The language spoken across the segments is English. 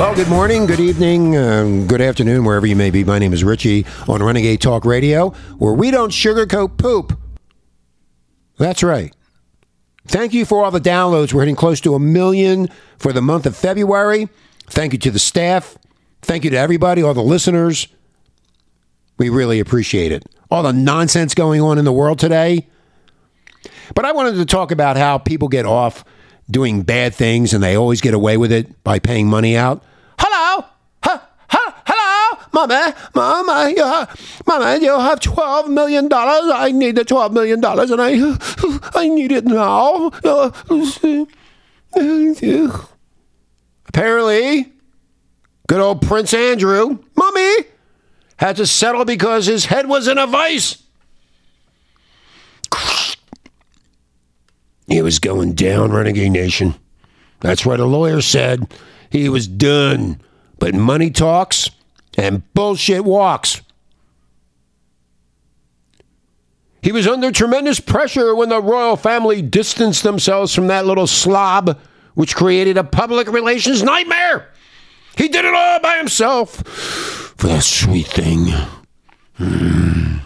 Well, good morning, good evening, um, good afternoon, wherever you may be. My name is Richie on Renegade Talk Radio, where we don't sugarcoat poop. That's right. Thank you for all the downloads. We're hitting close to a million for the month of February. Thank you to the staff. Thank you to everybody, all the listeners. We really appreciate it. All the nonsense going on in the world today. But I wanted to talk about how people get off doing bad things and they always get away with it by paying money out. Hello? Huh, huh, hello? Mama, eh? mama, you have, mama, you have $12 million. I need the $12 million and I, I need it now. Apparently, good old Prince Andrew, mommy, had to settle because his head was in a vice. He was going down, Renegade Nation. That's what a lawyer said. He was done. But money talks and bullshit walks. He was under tremendous pressure when the royal family distanced themselves from that little slob, which created a public relations nightmare. He did it all by himself for that sweet thing. Hmm.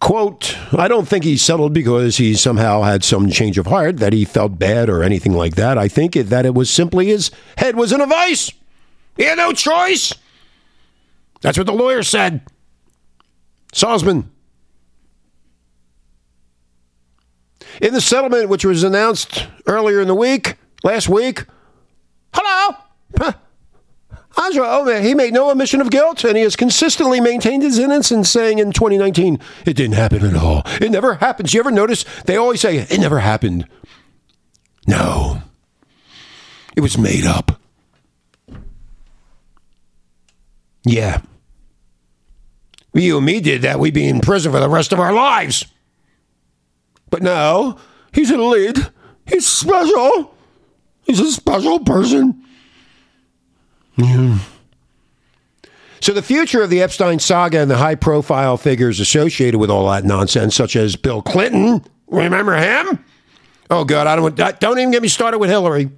Quote, I don't think he settled because he somehow had some change of heart, that he felt bad or anything like that. I think it, that it was simply his head was in a vice. He had no choice. That's what the lawyer said. Salzman. In the settlement, which was announced earlier in the week, last week, hello, Andra Omer, he made no admission of guilt, and he has consistently maintained his innocence, saying in 2019, it didn't happen at all. It never happens. You ever notice they always say, it never happened? No. It was made up. Yeah. You and me did that, we'd be in prison for the rest of our lives. But now, he's an elite. He's special. He's a special person. Yeah. So, the future of the Epstein saga and the high profile figures associated with all that nonsense, such as Bill Clinton, remember him? Oh, God, I don't, don't even get me started with Hillary.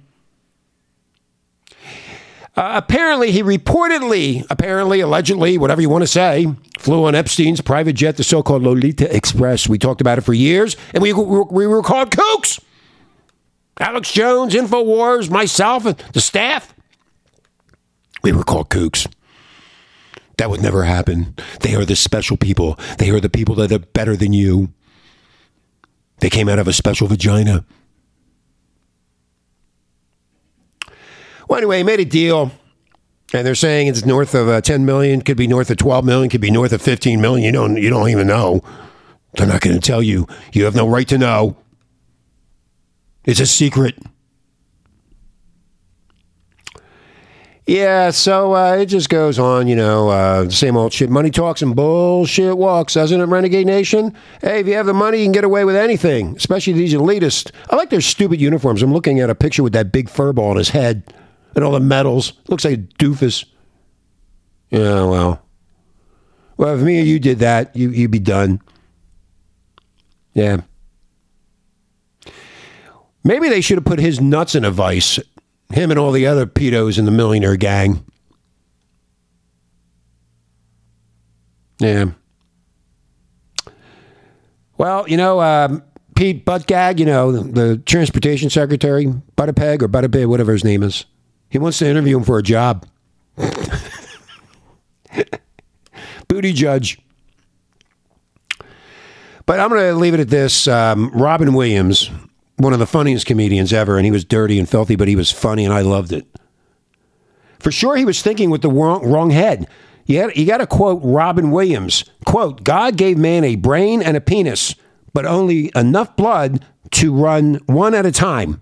Uh, apparently, he reportedly, apparently, allegedly, whatever you want to say, flew on Epstein's private jet, the so called Lolita Express. We talked about it for years, and we, we were called kooks. Alex Jones, InfoWars, myself, and the staff. We were called kooks. That would never happen. They are the special people. They are the people that are better than you. They came out of a special vagina. Well, anyway, he made a deal, and they're saying it's north of uh, 10 million, could be north of 12 million, could be north of 15 million. You don't, you don't even know. They're not going to tell you. You have no right to know. It's a secret. Yeah, so uh, it just goes on, you know, uh, same old shit. Money talks and bullshit walks, doesn't it, Renegade Nation? Hey, if you have the money, you can get away with anything, especially these elitists. I like their stupid uniforms. I'm looking at a picture with that big fur ball on his head and all the medals. Looks like a doofus. Yeah, well. Well, if me or you did that, you, you'd be done. Yeah. Maybe they should have put his nuts in a vice him and all the other pedos in the millionaire gang. Yeah. Well, you know, um, Pete Buttigieg, you know, the, the transportation secretary, Buttigieg or Buttigieg, whatever his name is, he wants to interview him for a job. Booty judge. But I'm going to leave it at this. Um, Robin Williams, one of the funniest comedians ever, and he was dirty and filthy, but he was funny, and I loved it. For sure, he was thinking with the wrong, wrong head. You, you got to quote Robin Williams. Quote, God gave man a brain and a penis, but only enough blood to run one at a time.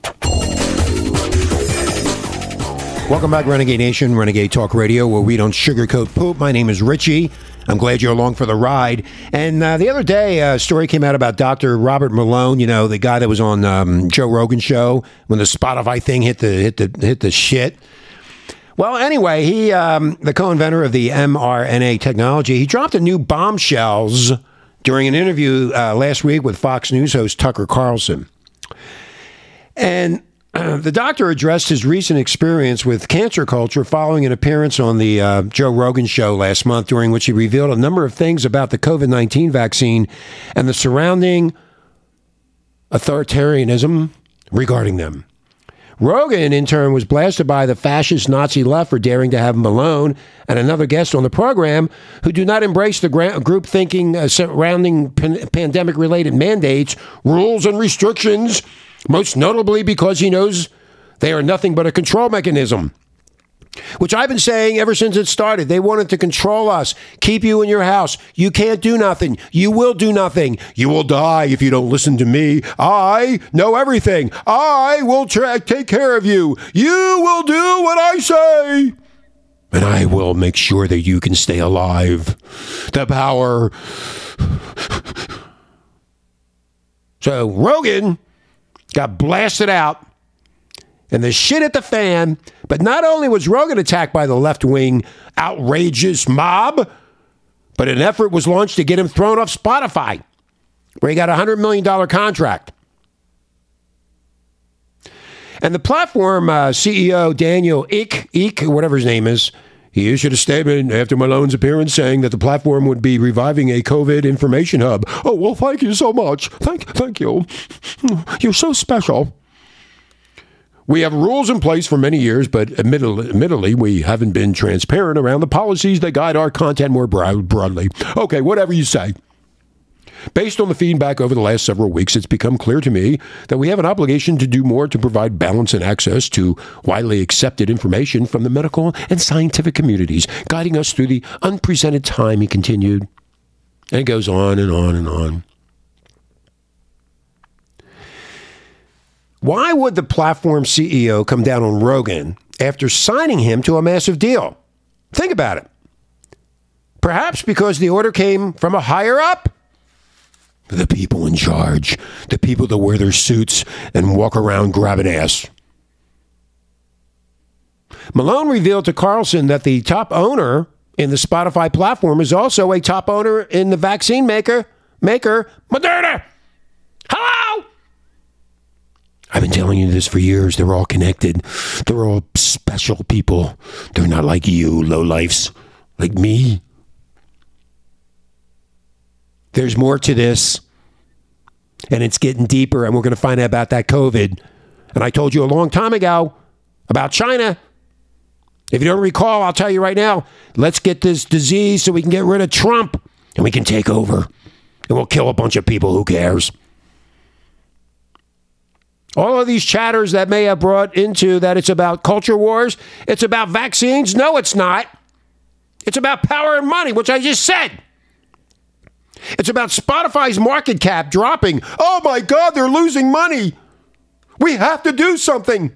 Welcome back, Renegade Nation, Renegade Talk Radio, where we don't sugarcoat poop. My name is Richie. I'm glad you're along for the ride. And uh, the other day, a story came out about Dr. Robert Malone. You know, the guy that was on um, Joe Rogan show when the Spotify thing hit the hit the hit the shit. Well, anyway, he um, the co-inventor of the mRNA technology. He dropped a new bombshells during an interview uh, last week with Fox News host Tucker Carlson. And the doctor addressed his recent experience with cancer culture following an appearance on the uh, Joe Rogan show last month, during which he revealed a number of things about the COVID 19 vaccine and the surrounding authoritarianism regarding them. Rogan, in turn, was blasted by the fascist Nazi left for daring to have Malone and another guest on the program who do not embrace the group thinking uh, surrounding pan- pandemic related mandates, rules, and restrictions most notably because he knows they are nothing but a control mechanism. Which I've been saying ever since it started. They wanted to control us, keep you in your house. You can't do nothing. You will do nothing. You will die if you don't listen to me. I know everything. I will tra- take care of you. You will do what I say. And I will make sure that you can stay alive. The power. So, Rogan got blasted out, and the shit at the fan. But not only was Rogan attacked by the left wing outrageous mob, but an effort was launched to get him thrown off Spotify, where he got a $100 million contract. And the platform uh, CEO, Daniel Ek, Ek, whatever his name is, he issued a statement after Malone's appearance saying that the platform would be reviving a COVID information hub. Oh, well, thank you so much. Thank, thank you. You're so special. We have rules in place for many years, but admittedly, admittedly, we haven't been transparent around the policies that guide our content more broadly. Okay, whatever you say. Based on the feedback over the last several weeks, it's become clear to me that we have an obligation to do more to provide balance and access to widely accepted information from the medical and scientific communities, guiding us through the unprecedented time, he continued. And it goes on and on and on. Why would the platform CEO come down on Rogan after signing him to a massive deal? Think about it. Perhaps because the order came from a higher up? The people in charge, the people that wear their suits and walk around grabbing ass. Malone revealed to Carlson that the top owner in the Spotify platform is also a top owner in the vaccine maker, maker Moderna. Hello? I've been telling you this for years. They're all connected. They're all special people. They're not like you, low lifes, like me. There's more to this, and it's getting deeper, and we're going to find out about that COVID. And I told you a long time ago about China. If you don't recall, I'll tell you right now let's get this disease so we can get rid of Trump and we can take over. And we'll kill a bunch of people. Who cares? All of these chatters that may have brought into that it's about culture wars, it's about vaccines. No, it's not. It's about power and money, which I just said. It's about Spotify's market cap dropping. Oh my God, they're losing money. We have to do something.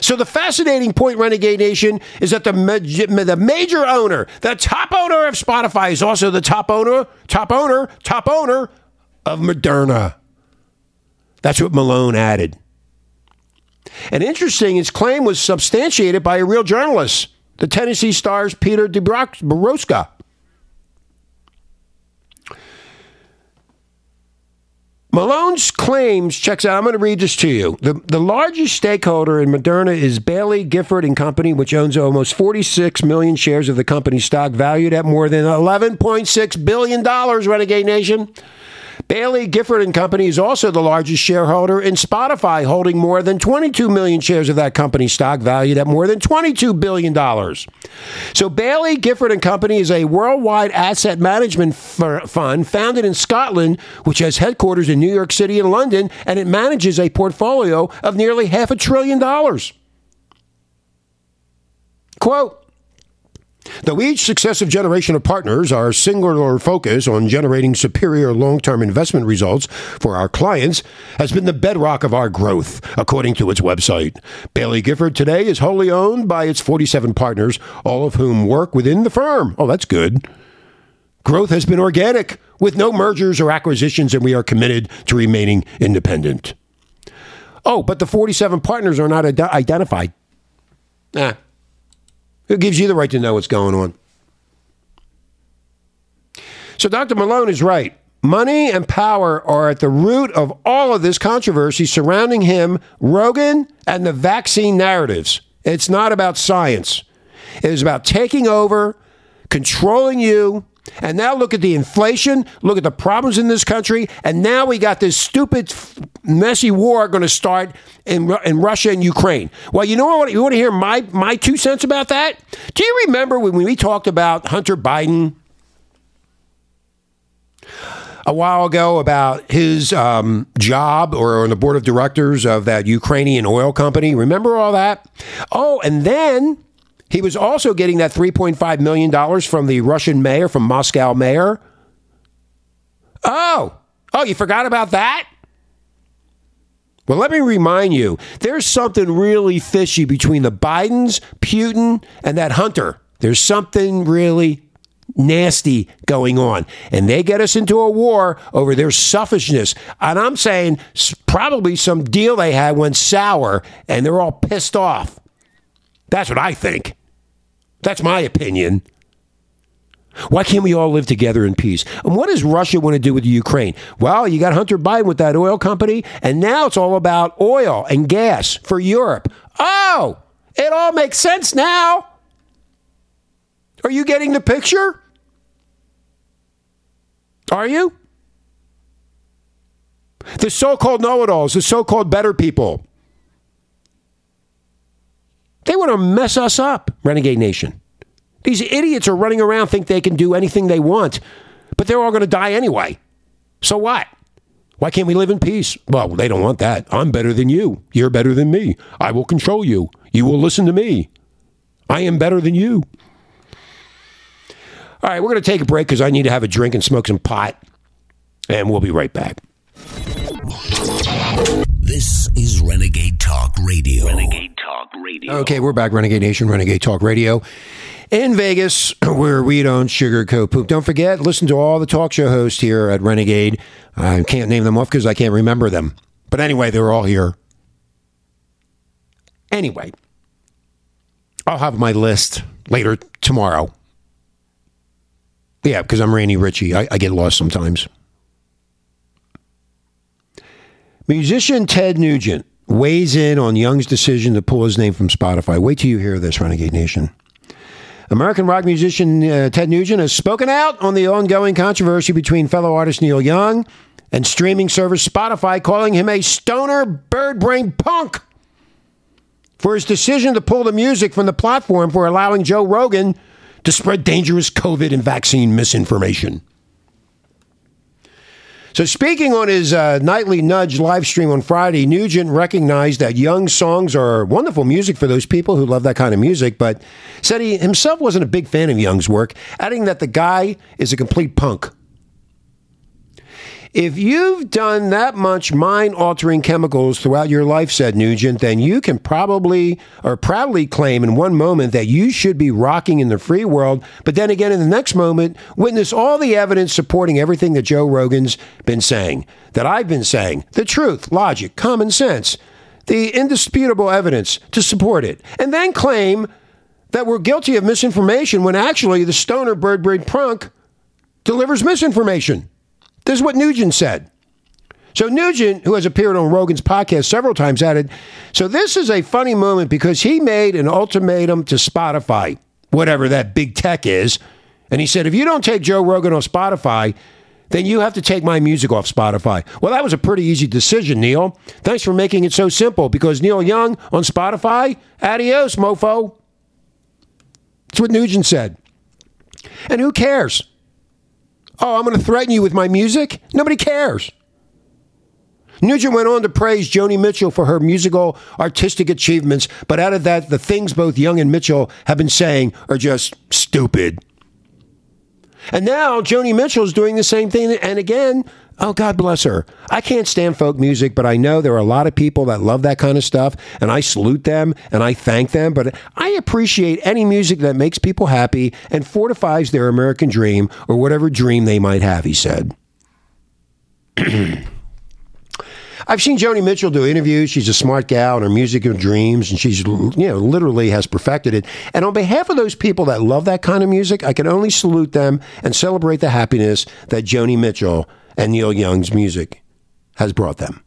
So the fascinating point, Renegade Nation, is that the, the major owner, the top owner of Spotify, is also the top owner, top owner, top owner of Moderna. That's what Malone added. And interesting, his claim was substantiated by a real journalist the Tennessee Stars' Peter DeBroska. Malone's claims checks out. I'm going to read this to you. The, the largest stakeholder in Moderna is Baillie Gifford and Company, which owns almost 46 million shares of the company's stock, valued at more than 11.6 billion dollars. Renegade Nation. Baillie Gifford and Company is also the largest shareholder in Spotify, holding more than 22 million shares of that company's stock, valued at more than 22 billion dollars. So Baillie Gifford and Company is a worldwide asset management fund founded in Scotland, which has headquarters in New York City and London, and it manages a portfolio of nearly half a trillion dollars. Quote. Though each successive generation of partners are singular focus on generating superior long-term investment results for our clients has been the bedrock of our growth, according to its website. Baillie Gifford today is wholly owned by its 47 partners, all of whom work within the firm. Oh, that's good. Growth has been organic, with no mergers or acquisitions, and we are committed to remaining independent. Oh, but the 47 partners are not ad- identified. Ah, who gives you the right to know what's going on? So Dr. Malone is right. Money and power are at the root of all of this controversy surrounding him, Rogan, and the vaccine narratives. It's not about science. It is about taking over, controlling you, and now look at the inflation, look at the problems in this country, and now we got this stupid, messy war going to start in, in Russia and Ukraine. Well, you know what? You want to hear my, my two cents about that? Do you remember when we talked about Hunter Biden? a while ago about his um, job or on the board of directors of that Ukrainian oil company. Remember all that? Oh, and then he was also getting that $3.5 million from the Russian mayor, from Moscow mayor. Oh, oh, you forgot about that? Well, let me remind you there's something really fishy between the Bidens, Putin, and that Hunter. There's something really nasty going on. And they get us into a war over their selfishness. And I'm saying probably some deal they had went sour and they're all pissed off. That's what I think. That's my opinion. Why can't we all live together in peace? And what does Russia want to do with Ukraine? Well, you got Hunter Biden with that oil company, and now it's all about oil and gas for Europe. Oh, it all makes sense now. Are you getting the picture? Are you? The so called know it alls, the so called better people, they want to mess us up, Renegade Nation. These idiots are running around, think they can do anything they want, but they're all going to die anyway. So what? Why can't we live in peace? Well, they don't want that. I'm better than you. You're better than me. I will control you. You will listen to me. I am better than you. All right, we're going to take a break because I need to have a drink and smoke some pot, and we'll be right back. This is Renegade Talk Radio. Renegade Talk Radio. Okay, we're back, Renegade Nation, Renegade Talk Radio. In Vegas, where we don't sugarcoat poop. Don't forget, listen to all the talk show hosts here at Renegade. I can't name them off because I can't remember them. But anyway, they're all here. Anyway, I'll have my list later tomorrow. Yeah, because I'm Randy Ritchie. I, I get lost sometimes. Musician Ted Nugent weighs in on Young's decision to pull his name from Spotify. Wait till you hear this, Renegade Nation. American rock musician uh, Ted Nugent has spoken out on the ongoing controversy between fellow artist Neil Young and streaming service Spotify, calling him a stoner bird brain punk for his decision to pull the music from the platform for allowing Joe Rogan to spread dangerous COVID and vaccine misinformation. So, speaking on his uh, nightly Nuge live stream on Friday, Nugent recognized that Young's songs are wonderful music for those people who love that kind of music, but said he himself wasn't a big fan of Young's work, adding that the guy is a complete punk. If you've done that much mind altering chemicals throughout your life, said Nugent, then you can probably or proudly claim in one moment that you should be rocking in the free world, but then again in the next moment, witness all the evidence supporting everything that Joe Rogan's been saying, that I've been saying, the truth, logic, common sense, the indisputable evidence to support it, and then claim that we're guilty of misinformation when actually the stoner bird brain prunk delivers misinformation. This is what Nugent said. So Nugent, who has appeared on Rogan's podcast several times, added, "So this is a funny moment because he made an ultimatum to Spotify, whatever that big tech is, and he said if you don't take Joe Rogan off Spotify." Then you have to take my music off Spotify. Well, that was a pretty easy decision, Neil. Thanks for making it so simple because Neil Young on Spotify, adios, mofo. That's what Nugent said. And who cares? Oh, I'm going to threaten you with my music? Nobody cares. Nugent went on to praise Joni Mitchell for her musical artistic achievements, but out of that, the things both Young and Mitchell have been saying are just stupid. And now Joni Mitchell is doing the same thing. And again, oh, God bless her. I can't stand folk music, but I know there are a lot of people that love that kind of stuff. And I salute them and I thank them. But I appreciate any music that makes people happy and fortifies their American dream or whatever dream they might have, he said. I've seen Joni Mitchell do interviews. She's a smart gal and her music of dreams, and she's you know literally has perfected it. And on behalf of those people that love that kind of music, I can only salute them and celebrate the happiness that Joni Mitchell and Neil Young's music has brought them.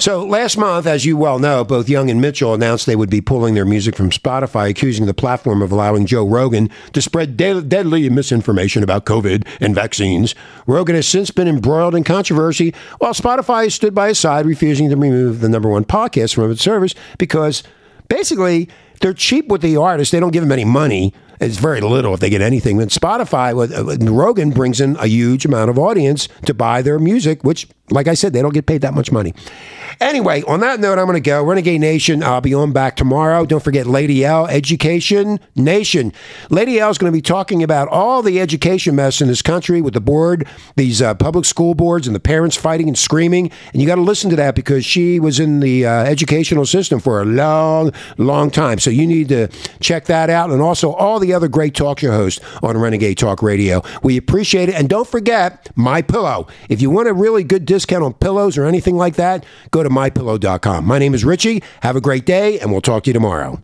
So last month, as you well know, both Young and Mitchell announced they would be pulling their music from Spotify, accusing the platform of allowing Joe Rogan to spread de- deadly misinformation about COVID and vaccines. Rogan has since been embroiled in controversy, while Spotify stood by his side, refusing to remove the number one podcast from its service because basically they're cheap with the artists. They don't give them any money. It's very little if they get anything. But Spotify, with, uh, Rogan brings in a huge amount of audience to buy their music, which, like I said, they don't get paid that much money. Anyway, on that note, I'm going to go. Renegade Nation, I'll be on back tomorrow. Don't forget Lady L, Education Nation. Lady L is going to be talking about all the education mess in this country with the board, these uh, public school boards, and the parents fighting and screaming. And you got to listen to that because she was in the uh, educational system for a long, long time. So you need to check that out. And also all the other great talk show hosts on Renegade Talk Radio. We appreciate it. And don't forget My Pillow. If you want a really good discount on pillows or anything like that, go to mypillow.com. My name is Richie. Have a great day, and we'll talk to you tomorrow.